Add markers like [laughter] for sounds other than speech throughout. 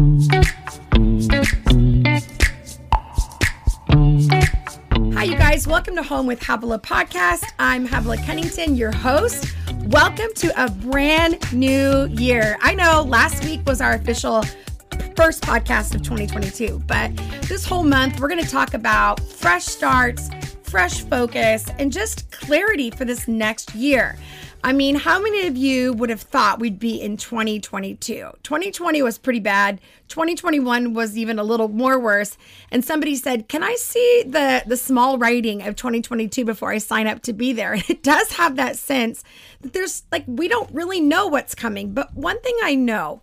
Hi, you guys. Welcome to Home with Havilah Podcast. I'm Havilah Cunnington, your host. Welcome to a brand new year. I know last week was our official first podcast of 2022, but this whole month we're going to talk about fresh starts, fresh focus, and just clarity for this next year. I mean, how many of you would have thought we'd be in 2022? 2020 was pretty bad. 2021 was even a little more worse. And somebody said, "Can I see the the small writing of 2022 before I sign up to be there?" [laughs] And it does have that sense that there's like we don't really know what's coming. But one thing I know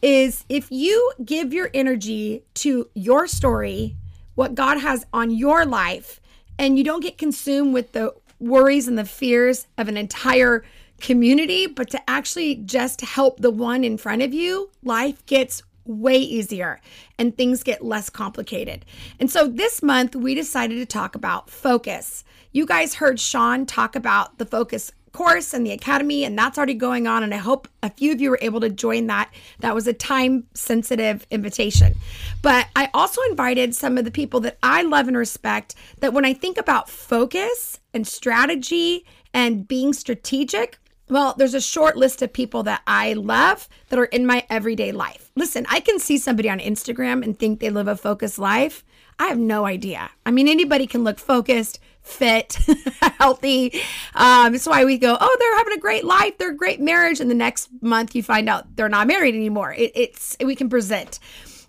is if you give your energy to your story, what God has on your life, and you don't get consumed with the worries and the fears of an entire community, but to actually just help the one in front of you, life gets way easier and things get less complicated. And so this month we decided to talk about focus. You guys heard Sean talk about the focus course and the academy and that's already going on and I hope a few of you were able to join that. That was a time sensitive invitation. But I also invited some of the people that I love and respect that when I think about focus and strategy and being strategic, well, there's a short list of people that I love that are in my everyday life. Listen, I can see somebody on Instagram and think they live a focused life. I have no idea. I mean, anybody can look focused, fit, [laughs] healthy. Um, that's why we go, oh, they're having a great life, they're a great marriage, and the next month you find out they're not married anymore. It, it's we can present.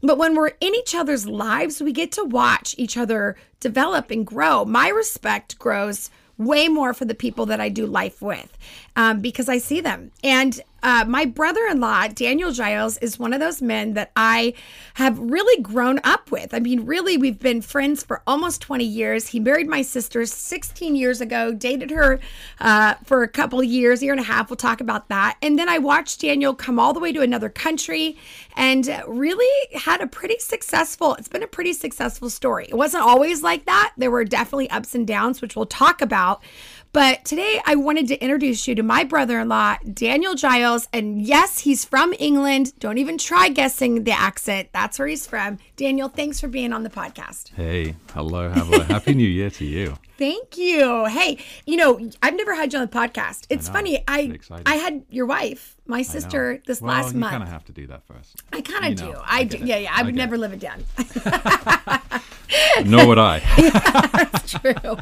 But when we're in each other's lives, we get to watch each other develop and grow. My respect grows way more for the people that I do life with um, because I see them. And uh, my brother in law, Daniel Giles, is one of those men that I have really grown up with. I mean, really, we've been friends for almost 20 years. He married my sister 16 years ago, dated her uh, for a couple years, year and a half. We'll talk about that. And then I watched Daniel come all the way to another country and really had a pretty successful, it's been a pretty successful story. It wasn't always like that. There were definitely ups and downs, which we'll talk about. But today I wanted to introduce you to my brother in law, Daniel Giles. And yes, he's from England. Don't even try guessing the accent. That's where he's from. Daniel, thanks for being on the podcast. Hey, hello, hello. Happy New Year to you. [laughs] Thank you. Hey, you know, I've never had you on the podcast. It's I funny. I I had your wife, my sister, this well, last you month. You kind of have to do that first. I kind of do. I, I do. It. Yeah, yeah. I, I would never it. live it down. [laughs] [laughs] Nor would I. [laughs] That's true.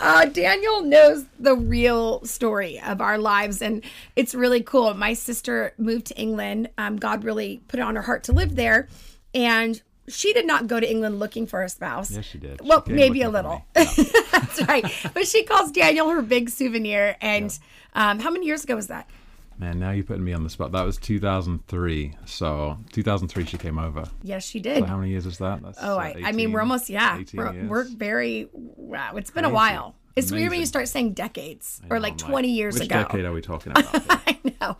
Uh, Daniel knows the real story of our lives, and it's really cool. My sister moved to England. Um, God really put it on her heart to live there, and she did not go to England looking for a spouse. Yes, she did. Well, she maybe a little. [laughs] That's right. But she calls Daniel her big souvenir. And yeah. um, how many years ago was that? Man, now you're putting me on the spot. That was 2003. So 2003, she came over. Yes, she did. So how many years is that? That's, oh, I, 18, I mean, we're almost yeah. We're, we're, very wow. It's been Crazy. a while. It's Amazing. weird when you start saying decades or like 20 years which ago. Which decade are we talking [laughs] about? I know.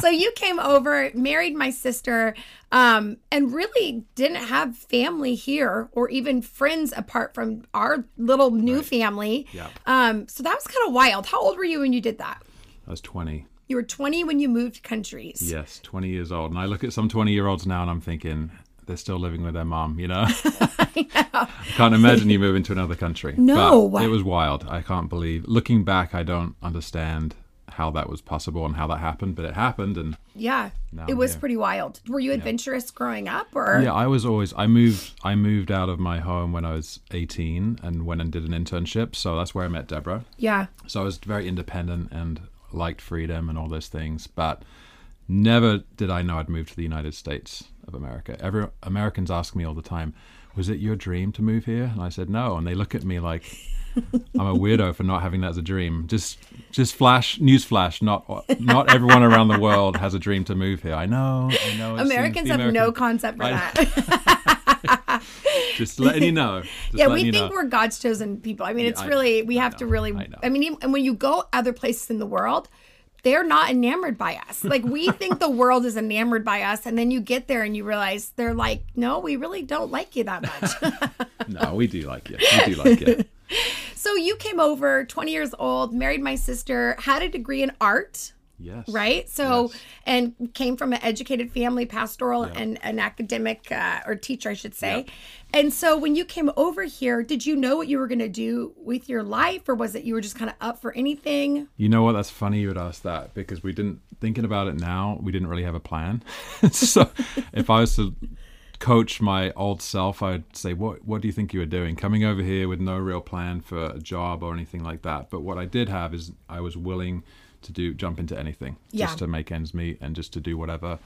So you came over, married my sister, um, and really didn't have family here or even friends apart from our little new right. family. Yeah. Um, so that was kind of wild. How old were you when you did that? I was 20. You were 20 when you moved countries. Yes, 20 years old. And I look at some 20 year olds now and I'm thinking, they're still living with their mom, you know? I, know. I can't imagine you moving to another country. No. But it was wild. I can't believe. Looking back, I don't understand how that was possible and how that happened, but it happened and Yeah. It was pretty wild. Were you adventurous yeah. growing up or Yeah, I was always I moved I moved out of my home when I was 18 and went and did an internship, so that's where I met Deborah. Yeah. So I was very independent and liked freedom and all those things, but never did I know I'd move to the United States of America. Every Americans ask me all the time, "Was it your dream to move here?" And I said no, and they look at me like I'm a weirdo for not having that as a dream. Just just flash news flash, not not everyone around the world has a dream to move here. I know, I know. Americans have American, no concept for I, that. [laughs] just letting you know. Just yeah, we think know. we're God's chosen people. I mean, yeah, it's really we have to really. I, I mean, and when you go other places in the world, they're not enamored by us. Like we [laughs] think the world is enamored by us, and then you get there and you realize they're like, no, we really don't like you that much. [laughs] no, we do like you. We do like you. [laughs] So you came over, 20 years old, married my sister, had a degree in art. Yes. Right. So, Yes. and came from an educated family, pastoral and an academic uh, or teacher, I should say. And so, when you came over here, did you know what you were going to do with your life, or was it you were just kind of up for anything? You know what? That's funny you would ask that because we didn't thinking about it now. We didn't really have a plan. [laughs] so, if I was to coach my old self, I'd say, "What What do you think you were doing coming over here with no real plan for a job or anything like that?" But what I did have is I was willing to do jump into anything Yeah. just to make ends meet and just to do whatever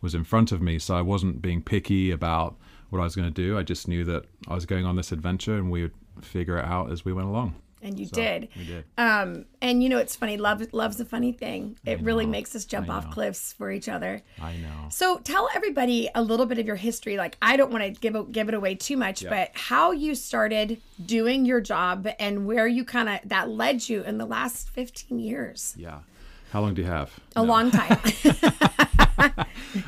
was in front of me. So I wasn't being picky about what I was going to do. I just knew that I was going on this adventure and we would figure it out as we went along. And you So, did. We did. Um, and you know, it's funny. Love, love's a funny thing. It really makes us jump off cliffs for each other. I know. So tell everybody a little bit of your history. Like I don't want to give give it away too much, but how you started doing your job and where you kind of that led you in the last 15 years. Yeah. How long do you have? A long time.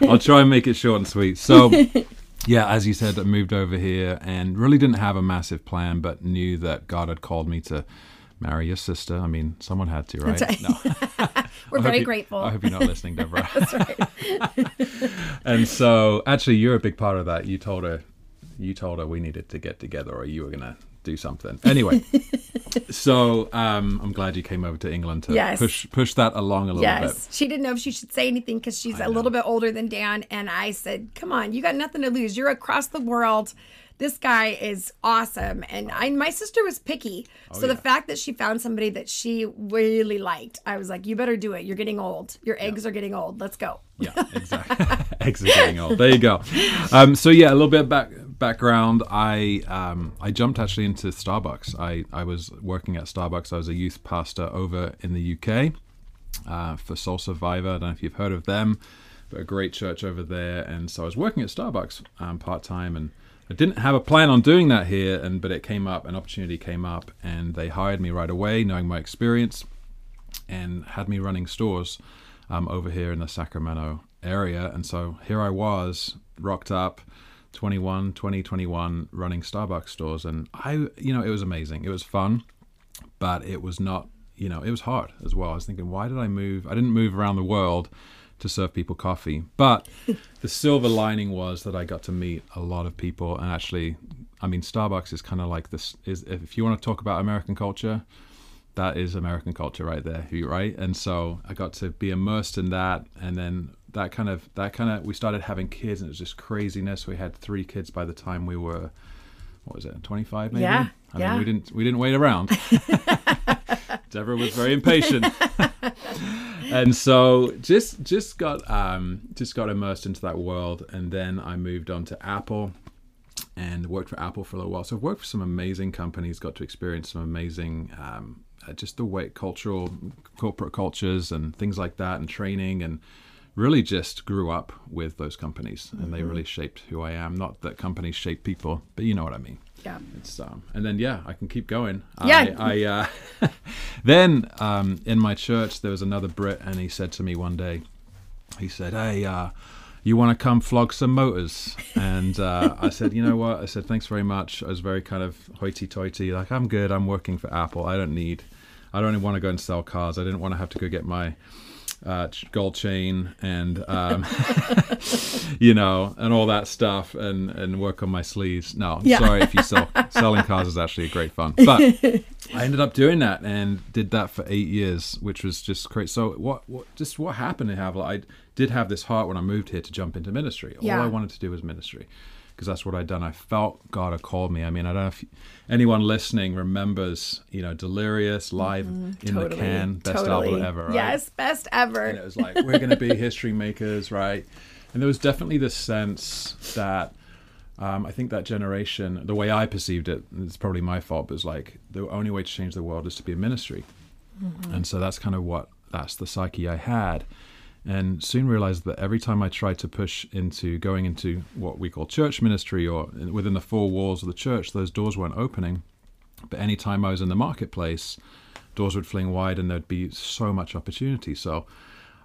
[laughs] I'll try and make it short and sweet. So, [laughs] yeah, as you said, I moved over here and really didn't have a massive plan, but knew that God had called me to marry your sister. I mean, someone had to, right? right. No. [laughs] We're [laughs] very you- grateful. I hope you're not listening, Deborah. [laughs] That's right. and so, actually, you're a big part of that. You told her, you told her we needed to get together, or you were gonna do something. Anyway, [laughs] so um, I'm glad you came over to England to Yes. push push that along a little bit. Yes. She didn't know if she should say anything because she's a little bit older than Dan. And I said, Come on, you got nothing to lose. You're across the world. This guy is awesome. And I, my sister was picky. so the fact that she found somebody that she really liked, I was like, You better do it. You're getting old. Your eggs are getting old. Let's go. Yeah, exactly. [laughs] [laughs] Eggs are getting old. There you go. Um, so yeah, a little bit back background. I um, I jumped actually into Starbucks. I, I was working at Starbucks. I was a youth pastor over in the UK uh, for Soul Survivor. I don't know if you've heard of them, but a great church over there. And so I was working at Starbucks um, part time, and I didn't have a plan on doing that here. And but it came up, an opportunity came up, and they hired me right away, knowing my experience and had me running stores um, over here in the Sacramento area. And so here I was, rocked up, 21, 20, 21, running Starbucks stores. And I, you know, it was amazing. It was fun, but it was not, you know, it was hard as well. I was thinking, why did I move? I didn't move around the world to serve people coffee. But [laughs] the silver lining was that I got to meet a lot of people. And actually, I mean, Starbucks is kind of like this, is if you want to talk about American culture, that is American culture right there, right? And so I got to be immersed in that, and then that kind of that kind of we started having kids, and it was just craziness. We had three kids by the time we were, what was it, twenty five maybe? Yeah, I yeah. mean, we didn't we didn't wait around. [laughs] Deborah was very impatient. [laughs] and so just just got um just got immersed into that world and then I moved on to Apple and worked for Apple for a little while. So I've worked for some amazing companies, got to experience some amazing, um, uh, just the way cultural, corporate cultures and things like that, and training, and really just grew up with those companies, and they really shaped who I am. Not that companies shape people, but you know what I mean. Yeah. It's um, and then yeah, I can keep going. Yeah. I, I uh, [laughs] then um, in my church there was another Brit, and he said to me one day, he said, "Hey, uh, you want to come flog some motors?" And uh, I said, "You know what?" I said, "Thanks very much." I was very kind of hoity-toity, like, "I'm good. I'm working for Apple. I don't need. I don't even want to go and sell cars. I didn't want to have to go get my." Uh, gold chain and um, [laughs] you know and all that stuff and and work on my sleeves no I'm Yeah. sorry if you sell [laughs] selling cars is actually a great fun but [laughs] I ended up doing that and did that for eight years, which was just great. So what, what just what happened in Havilah? I did have this heart when I moved here to jump into ministry. All Yeah. I wanted to do was ministry because that's what I'd done. I felt God had called me. I mean, I don't know if anyone listening remembers, you know, Delirious live in the can, best album ever. Right? Yes, best ever. And it was like, we're going to be [laughs] history makers, right? And there was definitely this sense that um, I think that generation, the way I perceived it, it's probably my fault, but it was like the only way to change the world is to be a ministry. And so that's kind of what, that's the psyche I had. And soon realized that every time I tried to push into going into what we call church ministry or within the four walls of the church, those doors weren't opening. But any time I was in the marketplace, doors would fling wide and there'd be so much opportunity. So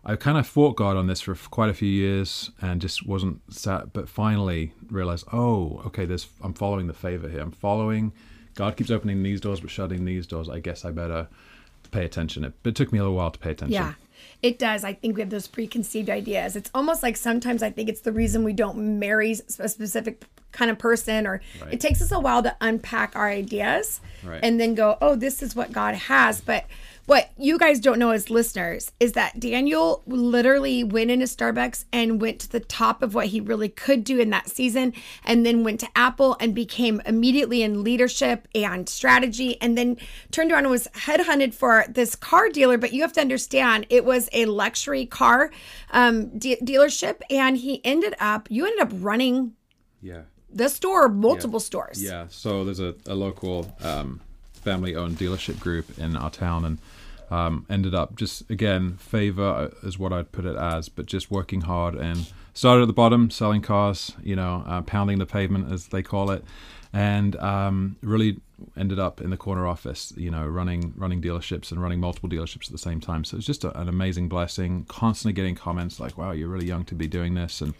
I kind of fought God on this for quite a few years and just wasn't sat, but finally realized, oh, okay, this I'm following the favor here. I'm following. God keeps opening these doors but shutting these doors. I guess I better pay attention. It, it took me a little while to pay attention. Yeah. It does. I think we have those preconceived ideas. It's almost like sometimes I think it's the reason we don't marry a specific kind of person, or right. it takes us a while to unpack our ideas right. and then go, oh, this is what God has. But what you guys don't know as listeners is that Daniel literally went into Starbucks and went to the top of what he really could do in that season, and then went to Apple and became immediately in leadership and strategy, and then turned around and was headhunted for this car dealer. But you have to understand, it was a luxury car um, de- dealership, and he ended up, you ended up running. Yeah. The store, multiple yeah. stores. Yeah. So there's a, a local um, family owned dealership group in our town, and um, ended up just again favor uh, is what I'd put it as, but just working hard and started at the bottom, selling cars, you know, uh, pounding the pavement as they call it, and um, really ended up in the corner office, you know, running running dealerships and running multiple dealerships at the same time. So it's just a, an amazing blessing. Constantly getting comments like, "Wow, you're really young to be doing this," and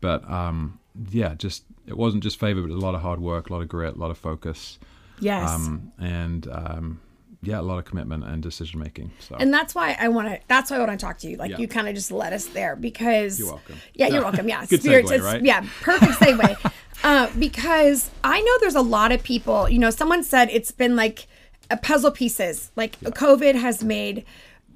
but um, yeah, just it wasn't just favor, but a lot of hard work, a lot of grit, a lot of focus. Yes. Um, and um, yeah, a lot of commitment and decision making. So. And that's why I want to. That's why I want to talk to you. Like yeah. you kind of just led us there because you're welcome. Yeah, you're [laughs] welcome. Yeah, Good spirits. Segue, right? Yeah, perfect [laughs] segue. uh, because I know there's a lot of people. You know, someone said it's been like a puzzle pieces. Like yeah. COVID has made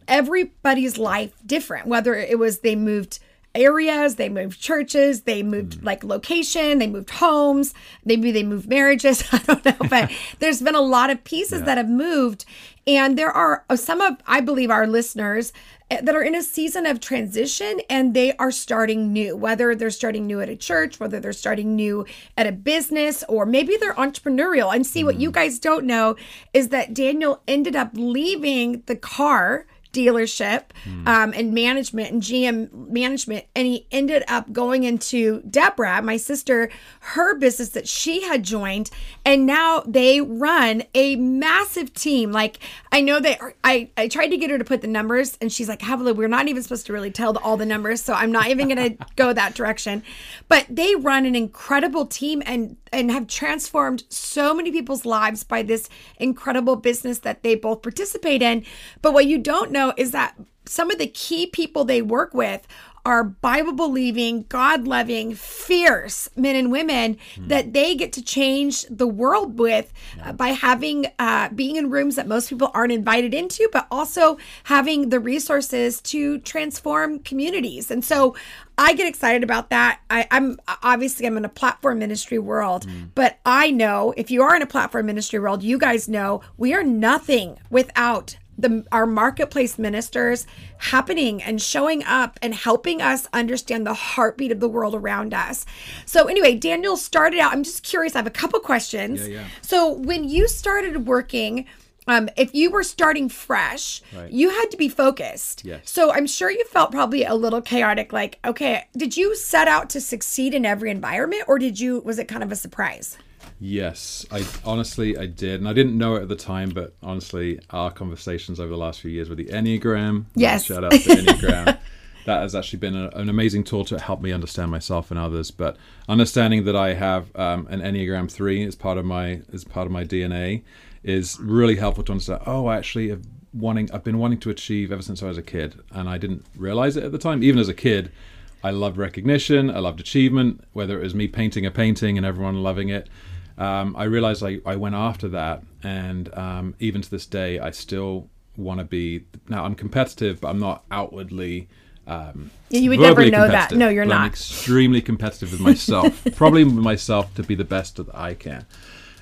everybody's life different. Whether it was they moved areas they moved churches they moved mm. like location they moved homes maybe they moved marriages [laughs] i don't know but [laughs] there's been a lot of pieces yeah. that have moved and there are uh, some of i believe our listeners eh, that are in a season of transition and they are starting new whether they're starting new at a church whether they're starting new at a business or maybe they're entrepreneurial and see mm. what you mm. guys don't know is that daniel ended up leaving the car dealership mm. um, and management and GM management. And he ended up going into Deborah, my sister, her business that she had joined. And now they run a massive team. Like, I know that I, I tried to get her to put the numbers, and she's like, Havilah, we're not even supposed to really tell the, all the numbers. So I'm not even going [laughs] to go that direction. But they run an incredible team and and have transformed so many people's lives by this incredible business that they both participate in. But what you don't know is that some of the key people they work with are Bible believing, God loving, fierce men and women mm. that they get to change the world with yeah. uh, by having, uh, being in rooms that most people aren't invited into, but also having the resources to transform communities. And so I get excited about that. I, am obviously I'm in a platform ministry world, mm. but I know if you are in a platform ministry world, you guys know we are nothing without the our marketplace ministers happening and showing up and helping us understand the heartbeat of the world around us. So anyway, Daniel started out. I'm just curious. I have a couple questions. Yeah, yeah. So when you started working. Um, if you were starting fresh, right. you had to be focused. Yes. So I'm sure you felt probably a little chaotic. Like, okay, did you set out to succeed in every environment, or did you? Was it kind of a surprise? Yes, I honestly I did, and I didn't know it at the time. But honestly, our conversations over the last few years with the Enneagram, yes, shout out to Enneagram. [laughs] that has actually been a, an amazing tool to help me understand myself and others. But understanding that I have um, an Enneagram three as part of my as part of my DNA is really helpful to understand. Oh, actually, I've wanting I've been wanting to achieve ever since I was a kid, and I didn't realize it at the time. Even as a kid, I loved recognition, I loved achievement, whether it was me painting a painting and everyone loving it um, I realized I, I went after that, and um, even to this day, I still want to be. Now I'm competitive, but I'm not outwardly. Um, you would never know that. No, you're not. I'm extremely competitive with myself, [laughs] probably with myself to be the best that I can.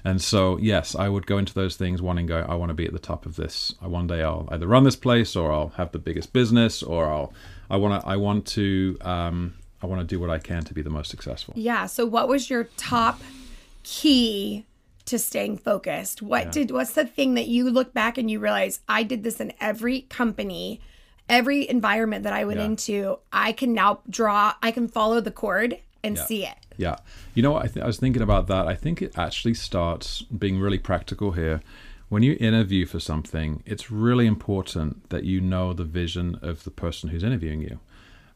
And so, yes, I would go into those things wanting to go. I want to be at the top of this. I one day I'll either run this place, or I'll have the biggest business, or I'll. I want to. I want to. Um, I want to do what I can to be the most successful. Yeah. So, what was your top key to staying focused? What yeah. did what's the thing that you look back and you realize I did this in every company, every environment that I went yeah. into, I can now draw, I can follow the cord and yeah. see it. Yeah. You know what? I, th- I was thinking about that. I think it actually starts being really practical here. When you interview for something, it's really important that you know the vision of the person who's interviewing you.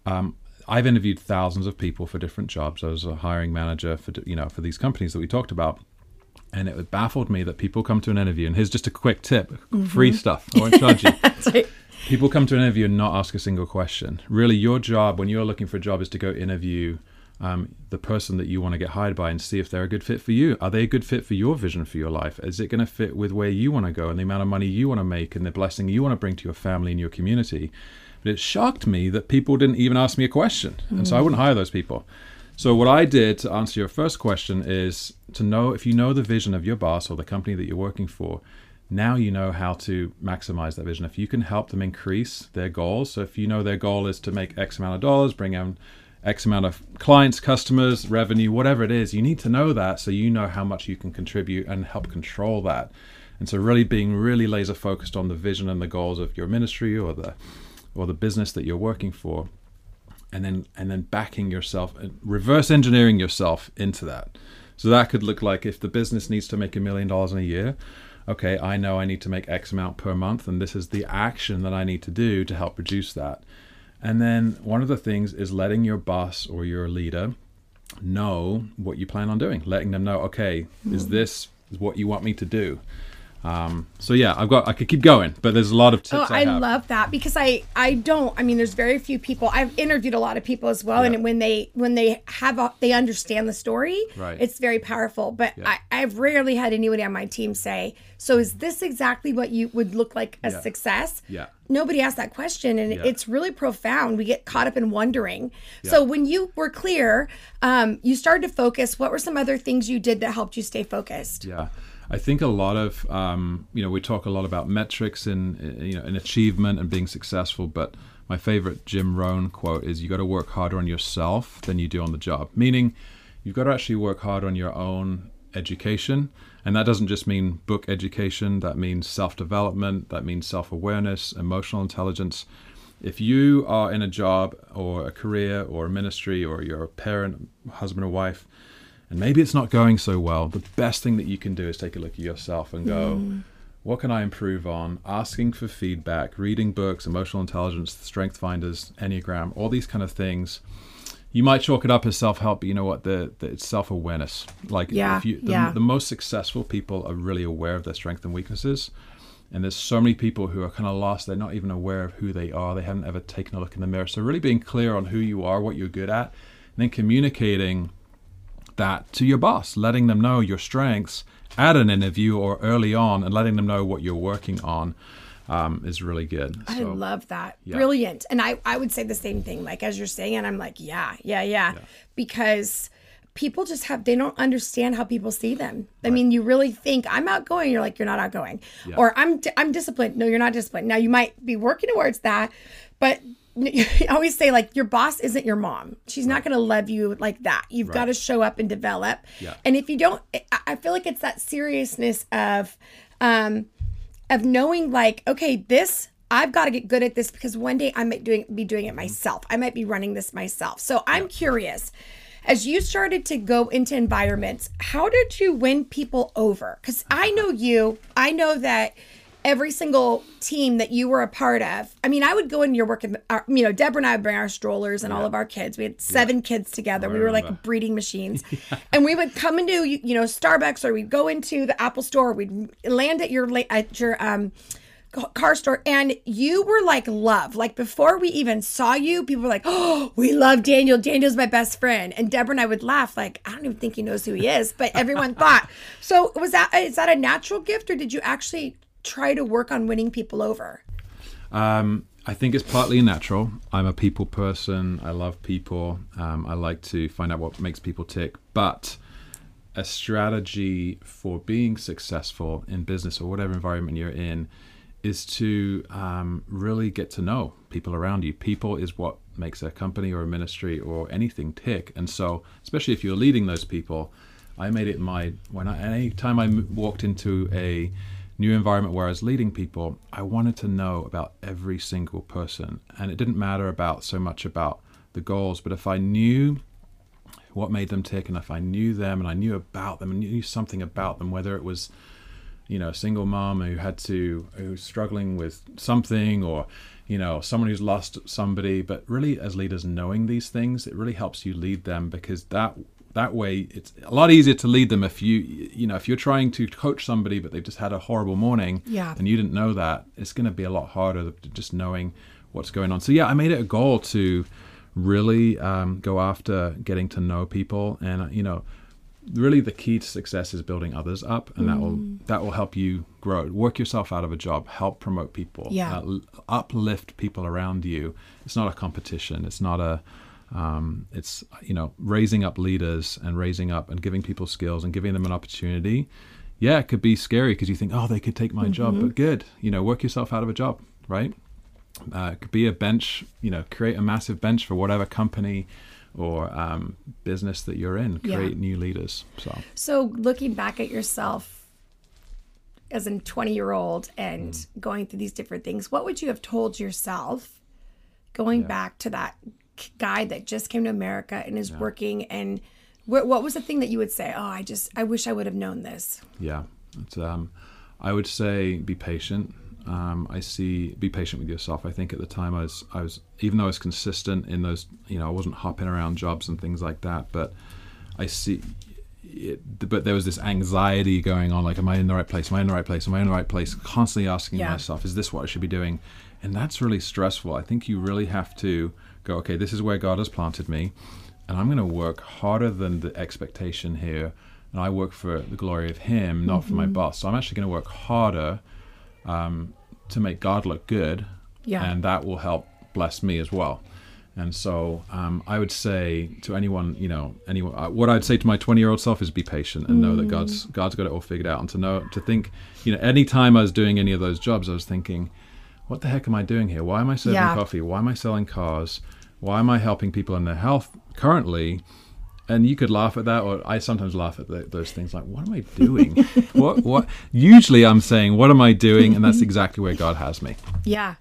Um, I've interviewed thousands of people for different jobs. I was a hiring manager for you know for these companies that we talked about, And it baffled me that people come to an interview, and here's just a quick tip Mm-hmm. free stuff. I won't charge you. [laughs] Right. People come to an interview and not ask a single question. Really, your job when you're looking for a job is to go interview um, the person that you want to get hired by and see if they're a good fit for you. Are they a good fit for your vision for your life? Is it going to fit with where you want to go and the amount of money you want to make and the blessing you want to bring to your family and your community? But it shocked me that people didn't even ask me a question. And so I wouldn't hire those people. So what I did to answer your first question is to know if you know the vision of your boss or the company that you're working for, now you know how to maximize that vision. If you can help them increase their goals, so if you know their goal is to make X amount of dollars, bring in X amount of clients, customers, revenue, whatever it is, you need to know that so you know how much you can contribute and help control that. And so really being really laser focused on the vision and the goals of your ministry or the or the business that you're working for and then and then backing yourself and reverse engineering yourself into that. So that could look like if the business needs to make a million dollars in a year, okay, I know I need to make X amount per month, and this is the action that I need to do to help reduce that. And then one of the things is letting your boss or your leader know what you plan on doing, letting them know, okay, is mm. this is what you want me to do? Um, so yeah, I've got I could keep going, but there's a lot of tips. Oh, I, I have. love that because I I don't. I mean, there's very few people. I've interviewed a lot of people as well, Yeah. and when they when they have a, they understand the story, Right. it's very powerful. But Yeah. I, I've rarely had anybody on my team say, "So is this exactly what you would look like a Yeah. success?" Yeah. Nobody asked that question, and it's really profound. We get caught up in wondering. So when you were clear, um, you started to focus. What were some other things you did that helped you stay focused? Yeah, I think a lot of um, you know we talk a lot about metrics and uh, you know and achievement and being successful, but my favorite Jim Rohn quote is you got to work harder on yourself than you do on the job. Meaning, you've got to actually work hard on your own education, and that doesn't just mean book education. That means self development. That means self awareness, emotional intelligence. If you are in a job or a career or a ministry or you're a parent, husband or wife, and maybe it's not going so well, the best thing that you can do is take a look at yourself and go, mm. what can I improve on? Asking for feedback, reading books, emotional intelligence, strength finders, Enneagram, all these kind of things. You might chalk it up as self help, but you know what? The, the it's self awareness. Like Yeah, if you, the, yeah. the most successful people are really aware of their strengths and weaknesses. And there's so many people who are kind of lost. They're not even aware of who they are. They haven't ever taken a look in the mirror. So really being clear on who you are, what you're good at, and then communicating that to your boss, letting them know your strengths at an interview or early on, and letting them know what you're working on um, is really good. I So, love that. Yeah. Brilliant. And I, I would say the same thing. Like as you're saying it, I'm like, yeah, yeah, yeah. Because people just have they don't understand how people see them. I mean, you really think I'm outgoing, you're like, you're not outgoing. Yeah. Or I'm I'm disciplined. No, you're not disciplined. Now you might be working towards that, but [laughs] I always say like your boss isn't your mom. She's not going to love you like that. You've got to show up and develop. Yeah. And if you don't, I- feel like it's that seriousness of, um, of knowing like, okay, this I've got to get good at this because one day I might doing be doing it myself. I might be running this myself. So I'm curious. As you started to go into environments, how did you win people over? Because I know you. I know that every single team that you were a part of. I mean, I would go in your work. Our, you know, Deborah and I would bring our strollers and all of our kids. We had seven kids together. we were like breeding machines, [laughs] and we would come into you you know Starbucks or we'd go into the Apple Store. We'd land at your at your um car store and you were like love like before we even saw you people were like oh we love daniel daniel's my best friend and deborah and i would laugh like i don't even think he knows who he is but everyone [laughs] thought so was that is that a natural gift or did you actually try to work on winning people over Um, I think it's partly natural. I'm a people person. I love people. Um, I like to find out what makes people tick. But a strategy for being successful in business or whatever environment you're in is to um, really get to know people around you. People is what makes a company or a ministry or anything tick. And so, especially if you're leading those people, I made it my when I any time I walked into a new environment where I was leading people, I wanted to know about every single person, and it didn't matter about so much about the goals, but if I knew what made them tick, and if I knew them and I knew about them and knew something about them, whether it was you know a single mom who had to who's struggling with something or you know someone who's lost somebody but really as leaders knowing these things it really helps you lead them because that that way it's a lot easier to lead them if you you know if you're trying to coach somebody but they've just had a horrible morning Yeah. and you didn't know that it's going to be a lot harder just knowing what's going on so yeah i made it a goal to really um, go after getting to know people and uh, you know really the key to success is building others up and that will that will help you grow work yourself out of a job help promote people Yeah. uh, uplift people around you it's not a competition it's not a um, it's you know raising up leaders and raising up and giving people skills and giving them an opportunity. Yeah it could be scary because you think oh they could take my job but good. You know work yourself out of a job right? Uh, it could be a bench you know create a massive bench for whatever company or um, business that you're in. Yeah. create new leaders so. So looking back at yourself as a 20 year old and Mm. going through these different things, what would you have told yourself going back to that guy that just came to America and is working and what, what was the thing that you would say? Oh, I just, I wish I would have known this. Yeah, it's, um, I would say be patient. Um, I see be patient with yourself. I think at the time I was I was even though I was consistent in those you know I wasn't hopping around jobs and things like that, but I see. It, but there was this anxiety going on like am i in the right place am i in the right place am i in the right place constantly asking Yeah. myself is this what i should be doing and that's really stressful i think you really have to go okay this is where god has planted me and i'm going to work harder than the expectation here and i work for the glory of him not for my boss so i'm actually going to work harder um, to make god look good Yeah. and that will help bless me as well and so um, I would say to anyone, you know, anyone, uh, what I'd say to my 20 year old self is be patient and know that God's God's got it all figured out. And to know, to think, you know, any time I was doing any of those jobs, I was thinking, what the heck am I doing here? Why am I serving Yeah. coffee? Why am I selling cars? Why am I helping people in their health currently? And you could laugh at that, or I sometimes laugh at th those things. Like, what am I doing? [laughs] what? What? Usually, I'm saying, what am I doing? And that's exactly where God has me. Yeah.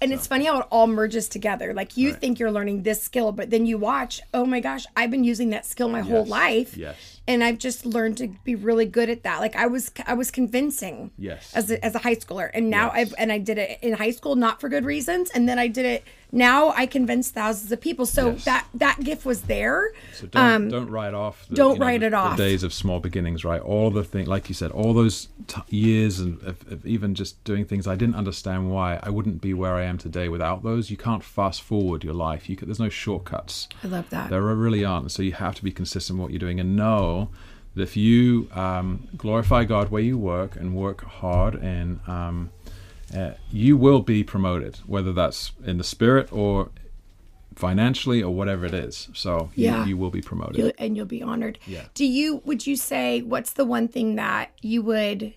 And it's funny how it all merges together. Like you think you're learning this skill, but then you watch, oh my gosh, I've been using that skill my whole life. Yes. And I've just learned to be really good at that. Like I was I was convincing Yes. as a, as a high schooler. And now Yes. I've and I did it in high school not for good reasons and then I did it now I convinced thousands of people. So Yes. that that gift was there. So don't don't write off. The, Um, don't you know, write the- it off. The days of small beginnings, right? All the things, like you said, all those t- years and of, of even just doing things I didn't understand why I wouldn't be where I am today without those. You can't fast forward your life. You could, there's no shortcuts. I love that. There really aren't. So you have to be consistent in what you're doing and know that if you um, glorify God where you work and work hard and um, uh, you will be promoted, whether that's in the spirit or financially or whatever it is. So you, Yeah. you will be promoted. You'll, and you'll be honored. Yeah. Do you would you say what's the one thing that you would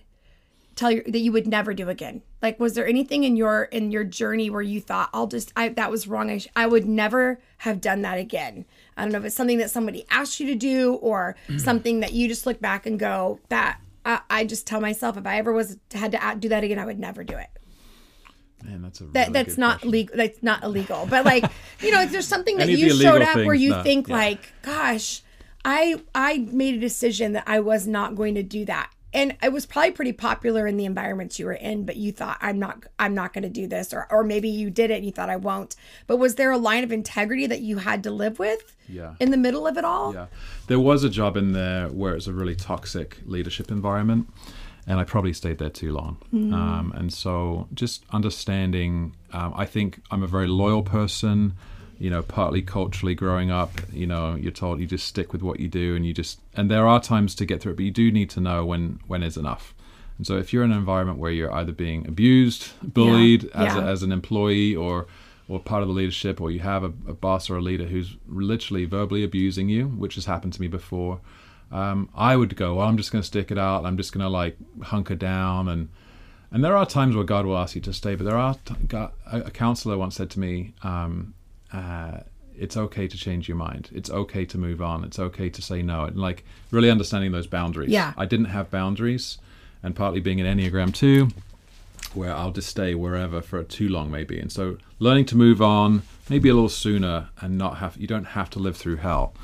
tell your that you would never do again? Like was there anything in your in your journey where you thought I'll just I that was wrong. I sh- I would never have done that again. I don't know if it's something that somebody asked you to do or [clears throat] something that you just look back and go that I, I just tell myself if I ever was had to do that again I would never do it. Man, that's a That that's not question. legal. That's not illegal. But like, you know, if there's something [laughs] that you showed up where you no, think yeah. like, gosh, I I made a decision that I was not going to do that. And it was probably pretty popular in the environments you were in, but you thought I'm not I'm not going to do this or or maybe you did it and you thought I won't. But was there a line of integrity that you had to live with Yeah. in the middle of it all? Yeah, there was a job in there where it's a really toxic leadership environment, and I probably stayed there too long. Um, and so, just understanding, um, I think I'm a very loyal person. You know, partly culturally growing up, you know, you're told you just stick with what you do, and you just and there are times to get through it, but you do need to know when when is enough. And so, if you're in an environment where you're either being abused, bullied as, yeah. a, as an employee, or or part of the leadership, or you have a, a boss or a leader who's literally verbally abusing you, which has happened to me before, um, I would go, well, I'm just going to stick it out. I'm just going to like hunker down, and and there are times where God will ask you to stay, but there are t- God, a, a counselor once said to me, um, uh, it's okay to change your mind. It's okay to move on. It's okay to say no, and like really understanding those boundaries. Yeah. I didn't have boundaries, and partly being an Enneagram two, where I'll just stay wherever for too long maybe. And so learning to move on maybe a little sooner and not have you don't have to live through hell.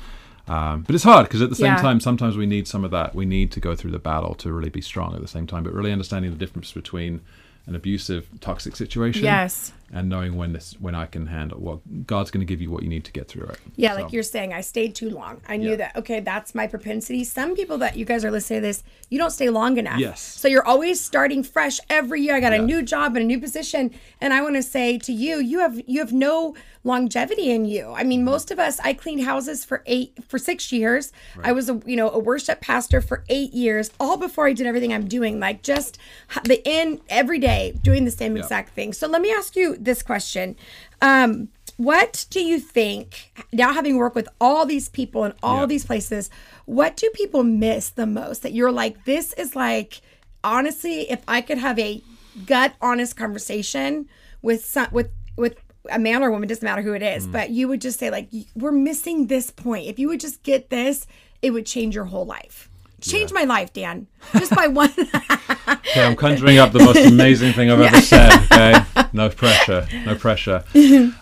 Um, but it's hard because at the same Yeah. time sometimes we need some of that. We need to go through the battle to really be strong at the same time. But really understanding the difference between an abusive, toxic situation Yes. And knowing when this when I can handle what God's going to give you what you need to get through it. Yeah, So, like you're saying, I stayed too long. I knew Yeah. that. Okay, that's my propensity. Some people that you guys are listening to this, you don't stay long enough. Yes. So you're always starting fresh every year. I got a new job and a new position, and I want to say to you, you have you have no longevity in you. I Mm-hmm. mean, most of us, I cleaned houses for eight for six years. I was a you know a worship pastor for eight years, all before I did everything I'm doing. Like just the in every day doing the same exact thing. So let me ask you this question. Um, what do you think now having worked with all these people in all Yeah. these places what do people miss the most that you're like this is like honestly if i could have a gut honest conversation with some with with a man or woman doesn't matter who it is Mm. but you would just say like we're missing this point if you would just get this it would change your whole life change my life dan just by [laughs] one Okay, I'm conjuring up the most amazing thing I've ever said. [laughs] Okay, no pressure, no pressure. [laughs]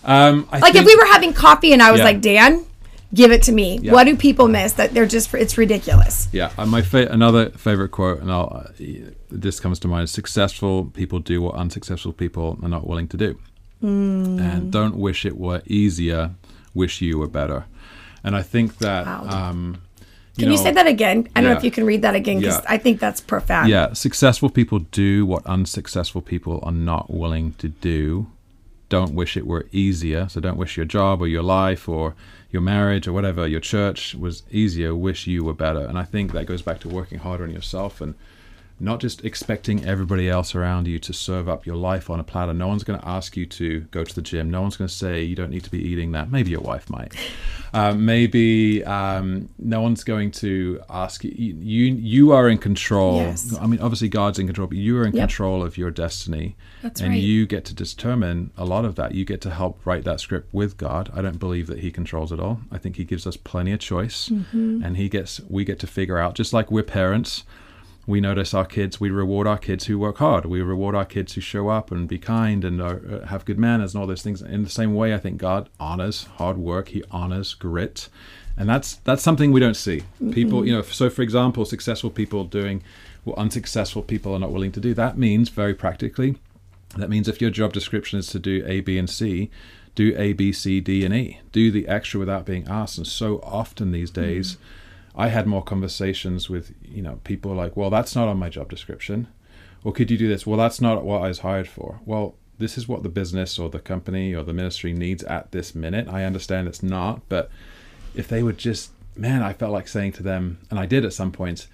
Um, I like think, if we were having coffee and i was Yeah. like dan give it to me what do people miss that they're just it's ridiculous Yeah, and my fa- another favorite quote, and I'll, uh, this comes to mind: "Successful people do what unsuccessful people are not willing to do." Hmm. And don't wish it were easier. Wish you were better. And I think that. Wow. Um, Can you, say that again? I don't know if you can read that again because Yeah. I think that's profound. Yeah, successful people do what unsuccessful people are not willing to do. Don't wish it were easier. So don't wish your job or your life or your marriage or whatever, your church was easier. Wish you were better. And I think that goes back to working harder on yourself and not just expecting everybody else around you to serve up your life on a platter. No one's going to ask you to go to the gym. No one's going to say you don't need to be eating that. Maybe your wife might. Um, [laughs] maybe um, no one's going to ask you. You you are in control. Yes. I mean, obviously God's in control, but you are in Yep. control of your destiny, That's and right. you get to determine a lot of that. You get to help write that script with God. I don't believe that He controls it all. I think He gives us plenty of choice, Mm-hmm. and He gets we get to figure out. Just like we're parents, we notice our kids. We reward our kids who work hard. We reward our kids who show up and be kind and are, uh, have good manners and all those things. In the same way, I think God honors hard work. He honors grit, and that's that's something we don't see. People, you know. So, for example, successful people doing what unsuccessful people are not willing to do. That means very practically. That means if your job description is to do A, B, and C, do A, B, C, D, and E. Do the extra without being asked. And so often these days, I had more conversations with you know people like, well, that's not on my job description, or could you do this? Well, that's not what I was hired for. Well, this is what the business or the company or the ministry needs at this minute. I understand it's not, but if they would just, man, I felt like saying to them, and I did at some points,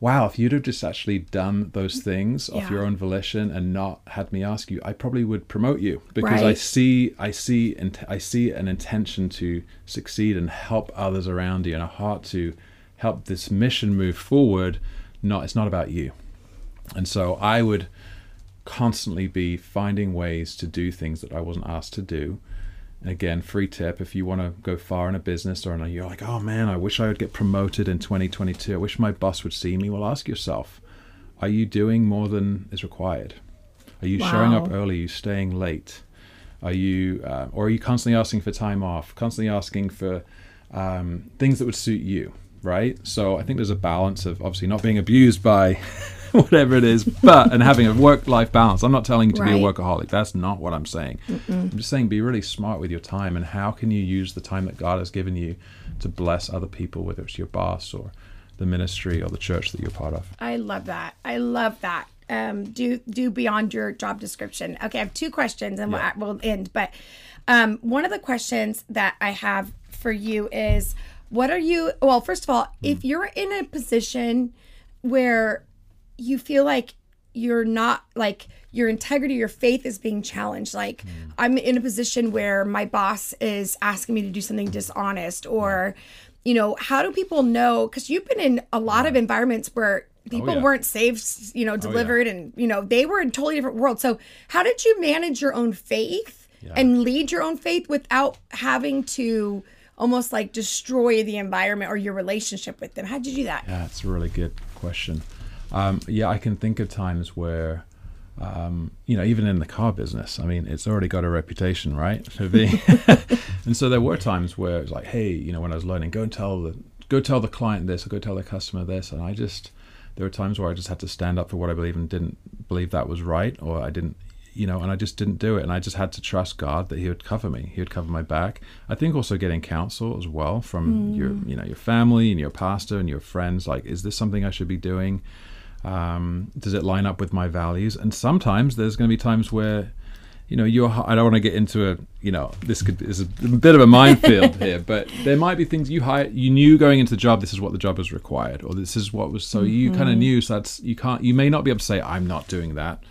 wow, if you'd have just actually done those things Yeah. of your own volition and not had me ask you, I probably would promote you because I see, I see, I see an intention to succeed and help others around you and a heart to help this mission move forward. Not, it's not about you. And so I would constantly be finding ways to do things that I wasn't asked to do. And again, free tip if you want to go far in a business or in a, you're like, oh man, I wish I would get promoted in 2022. I wish my boss would see me. Well, ask yourself, are you doing more than is required? Are you showing up early? Are you staying late? Are you, uh, or are you constantly asking for time off? Constantly asking for um, things that would suit you, right? So I think there's a balance of obviously not being abused by [laughs] whatever it is, but and having a work-life balance. I'm not telling you to be a workaholic. That's not what I'm saying. I'm just saying be really smart with your time and how can you use the time that God has given you to bless other people, whether it's your boss or the ministry or the church that you're part of. I love that. I love that. Um, do do beyond your job description. Okay, I have two questions and Yeah. we'll, we'll end. But um, one of the questions that I have for you is, what are you? Well, first of all, if hmm. you're in a position where you feel like you're not like your integrity your faith is being challenged like hmm. i'm in a position where my boss is asking me to do something dishonest hmm. or you know how do people know? Because you've been in a lot of environments where oh, people yeah. weren't saved you know oh, delivered and you know they were in a totally different world so how did you manage your own faith and lead your own faith without having to almost like destroy the environment or your relationship with them how did you do that Yeah, it's a really good question. Um, yeah, I can think of times where, um, you know, even in the car business, I mean, it's already got a reputation, right, for being. [laughs] [laughs] and so there were times where it's like, hey, you know, when I was learning, go and tell the go tell the client this, or go tell the customer this, and I just there were times where I just had to stand up for what I believe and didn't believe that was right, or I didn't you know, and I just didn't do it. And I just had to trust God that He would cover me. He would cover my back. I think also getting counsel as well from your, you know, your family and your pastor and your friends. Like, is this something I should be doing? Um, does it line up with my values? And sometimes there's going to be times where, you know, you're. I don't want to get into a, you know, this could is a bit of a minefield [laughs] here, but there might be things you hire. You knew going into the job, this is what the job was required, or this is what was. So you kind of knew. So that's you can't. You may not be able to say I'm not doing that.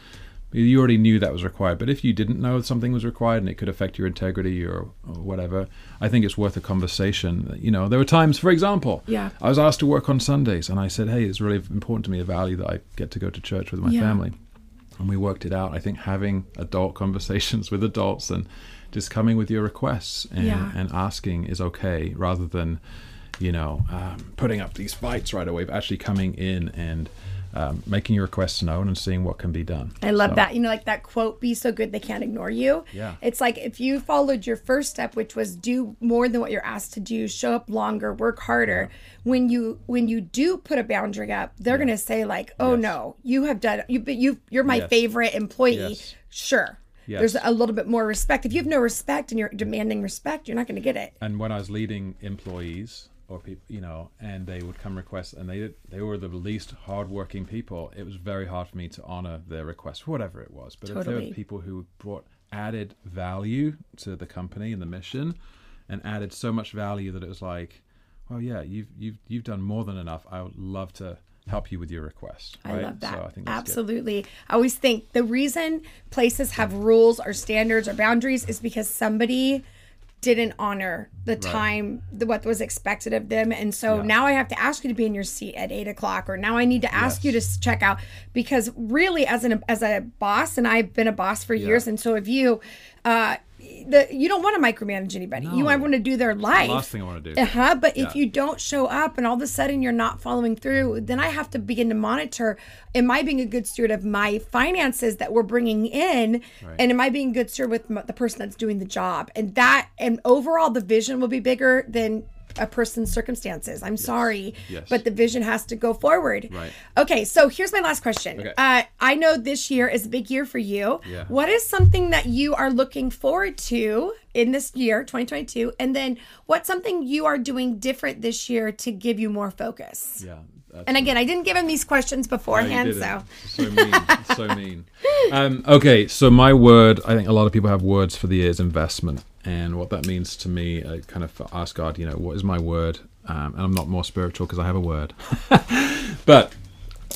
You already knew that was required. But if you didn't know something was required and it could affect your integrity or, or whatever, I think it's worth a conversation. You know, there were times, for example, Yeah. I was asked to work on Sundays, and I said, "Hey, it's really important to me, a value that I get to go to church with my Yeah. family." And we worked it out. I think having adult [laughs] conversations with adults and just coming with your requests and, Yeah. and asking is okay, rather than, you know, um, putting up these fights right away. But actually coming in and um, making your requests known and seeing what can be done. I love So- that. You know, like that quote, be so good they can't ignore you. Yeah. It's like if you followed your first step, which was do more than what you're asked to do, show up longer, work harder. When you when you do put a boundary up, they're gonna say like, Oh Yes. no, you have done you you you're my Yes. favorite employee. Yes. Sure. Yes. There's a little bit more respect. If you have no respect and you're demanding respect, you're not gonna get it. and when I was leading employees or people, you know, and they would come request, and they they were the least hardworking people. It was very hard for me to honor their request, whatever it was. But if there were people who brought added value to the company and the mission, and added so much value that it was like, well, yeah, you've you've you've done more than enough. I would love to help you with your request. I right? love that. So I think that's good. Absolutely. I always think the reason places have rules or standards or boundaries is because somebody didn't honor the time the, what was expected of them. And so now i have to ask you to be in your seat at eight o'clock or now i need to ask you to check out because really as an as a boss and i've been a boss for years and so have you uh the you don't want to micromanage anybody you No. want to do their life Last thing I want to do. uh-huh. But if you don't show up and all of a sudden you're not following through, then I have to begin to monitor am I being a good steward of my finances that we're bringing in? And am I being good steward with the person that's doing the job? And that, and overall, the vision will be bigger than a person's circumstances. I'm sorry, Yes. but the vision has to go forward. Right. Okay, so here's my last question. Okay. Uh, I know this year is a big year for you. Yeah. What is something that you are looking forward to in this year, 2022? And then what's something you are doing different this year to give you more focus? Yeah. And again, I didn't give him these questions beforehand, didn't. so so mean, so mean. Um, okay, so my word, I think a lot of people have words for the year is investment, and what that means to me, I kind of ask God, you know, what is my word? Um, and I'm not more spiritual because I have a word, [laughs] but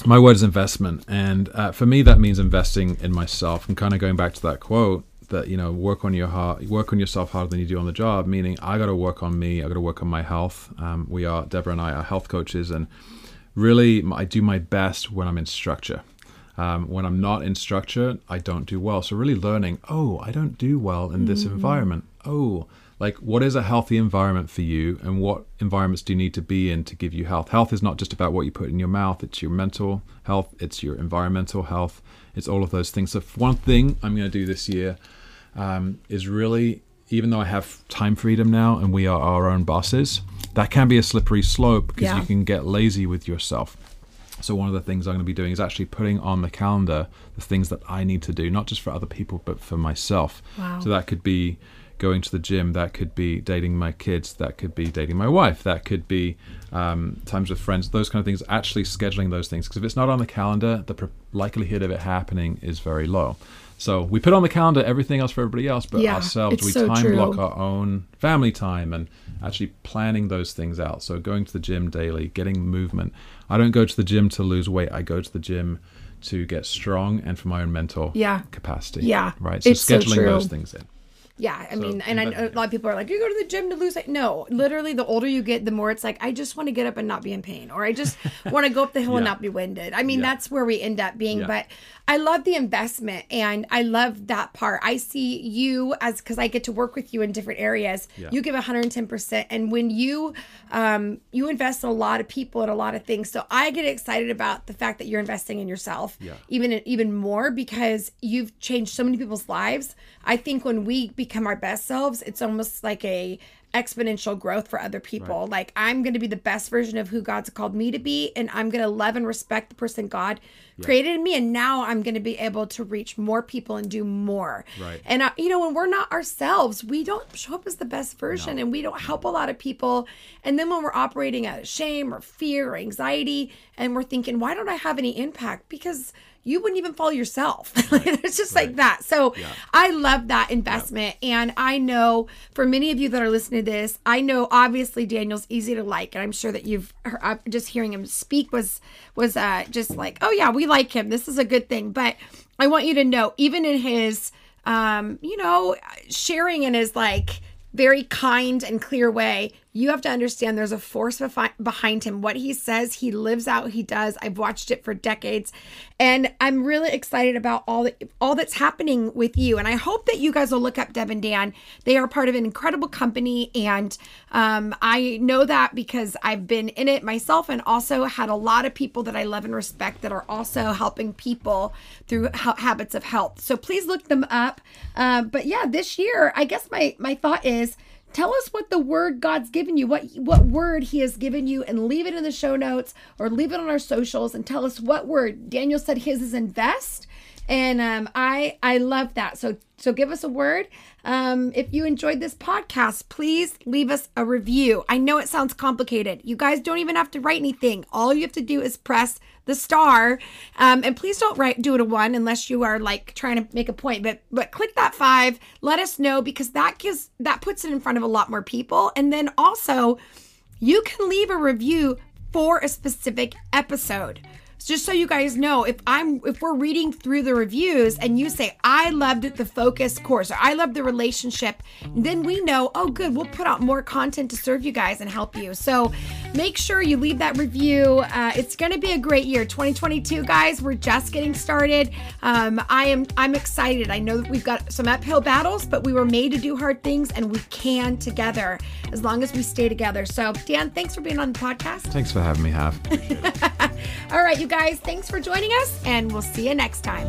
my word is investment, and uh, for me that means investing in myself. And kind of going back to that quote that you know, work on your heart, work on yourself harder than you do on the job. Meaning, I got to work on me. I got to work on my health. Um, we are Deborah and I are health coaches, and really I do my best when I'm in structure. Um, when I'm not in structure, I don't do well. So really learning, oh, I don't do well in this environment. Oh, like what is a healthy environment for you and what environments do you need to be in to give you health? Health is not just about what you put in your mouth, it's your mental health, it's your environmental health, it's all of those things. So one thing I'm going to do this year um, is really, even though I have time freedom now and we are our own bosses, that can be a slippery slope because Yeah. you can get lazy with yourself. So one of the things I'm going to be doing is actually putting on the calendar the things that I need to do, not just for other people, but for myself. Wow. So that could be going to the gym, that could be dating my kids, that could be dating my wife, that could be um, times with friends, those kind of things. Actually scheduling those things because if it's not on the calendar, the likelihood of it happening is very low. So we put on the calendar everything else for everybody else, but Yeah, ourselves we so time true. block our own family time and actually planning those things out. So going to the gym daily, getting movement. I don't go to the gym to lose weight. I go to the gym to get strong and for my own mental Yeah. capacity. Yeah, Right. So it's so scheduling true. those things in. Yeah, I mean, and I a lot of people are like, you go to the gym to lose weight. No, literally, the older you get, the more it's like, I just want to get up and not be in pain, or I just [laughs] want to go up the hill and not be winded. I mean, Yeah. that's where we end up being. Yeah. But I love the investment, and I love that part. I see you as because I get to work with you in different areas. Yeah. You give 110 percent, and when you um, you invest in a lot of people and a lot of things, so I get excited about the fact that you're investing in yourself, Yeah. even even more because you've changed so many people's lives. I think when we become our best selves, it's almost like a exponential growth for other people. Right. Like I'm going to be the best version of who God's called me to be and I'm going to love and respect the person God yeah. created in me and now I'm going to be able to reach more people and do more. Right. And uh, you know when we're not ourselves, we don't show up as the best version no. and we don't help a lot of people. And then when we're operating out of shame or fear or anxiety and we're thinking, why don't I have any impact? Because you wouldn't even follow yourself. [laughs] it's just right. like that. So yeah. I love that investment. And I know for many of you that are listening to this, I know obviously Daniel's easy to like. And I'm sure that you've heard, uh, just hearing him speak was, was uh, just like, oh yeah, we like him. This is a good thing. But I want you to know, even in his, um, you know, sharing in his like, very kind and clear way, you have to understand there's a force behind him. What he says, he lives out, he does. I've watched it for decades. And I'm really excited about all that all that's happening with you. And I hope that you guys will look up Deb and Dan. They are part of an incredible company. And um, I know that because I've been in it myself and also had a lot of people that I love and respect that are also helping people through ha- habits of health. So please look them up. Uh, but yeah, this year, I guess my my thought is Tell us what the word God's given you, what what word he has given you and leave it in the show notes or leave it on our socials and tell us what word. Daniel said his is invest and um, I I love that. So so give us a word. Um, if you enjoyed this podcast, please leave us a review. I know it sounds complicated. You guys don't even have to write anything. All you have to do is press the star, um, and please don't write do it a one unless you are like trying to make a point. But but click that five. Let us know because that gives that puts it in front of a lot more people. And then also, you can leave a review for a specific episode just so you guys know, if I'm if we're reading through the reviews and you say I loved the focus course or I love the relationship, then we know, oh good, we'll put out more content to serve you guys and help you. So make sure you leave that review. Uh, it's going to be a great year, 2022, guys. We're just getting started. Um, I am I'm excited. I know that we've got some uphill battles, but we were made to do hard things, and we can together as long as we stay together. So Dan, thanks for being on the podcast. Thanks for having me, Have. [laughs] All right, you guys, thanks for joining us, and we'll see you next time.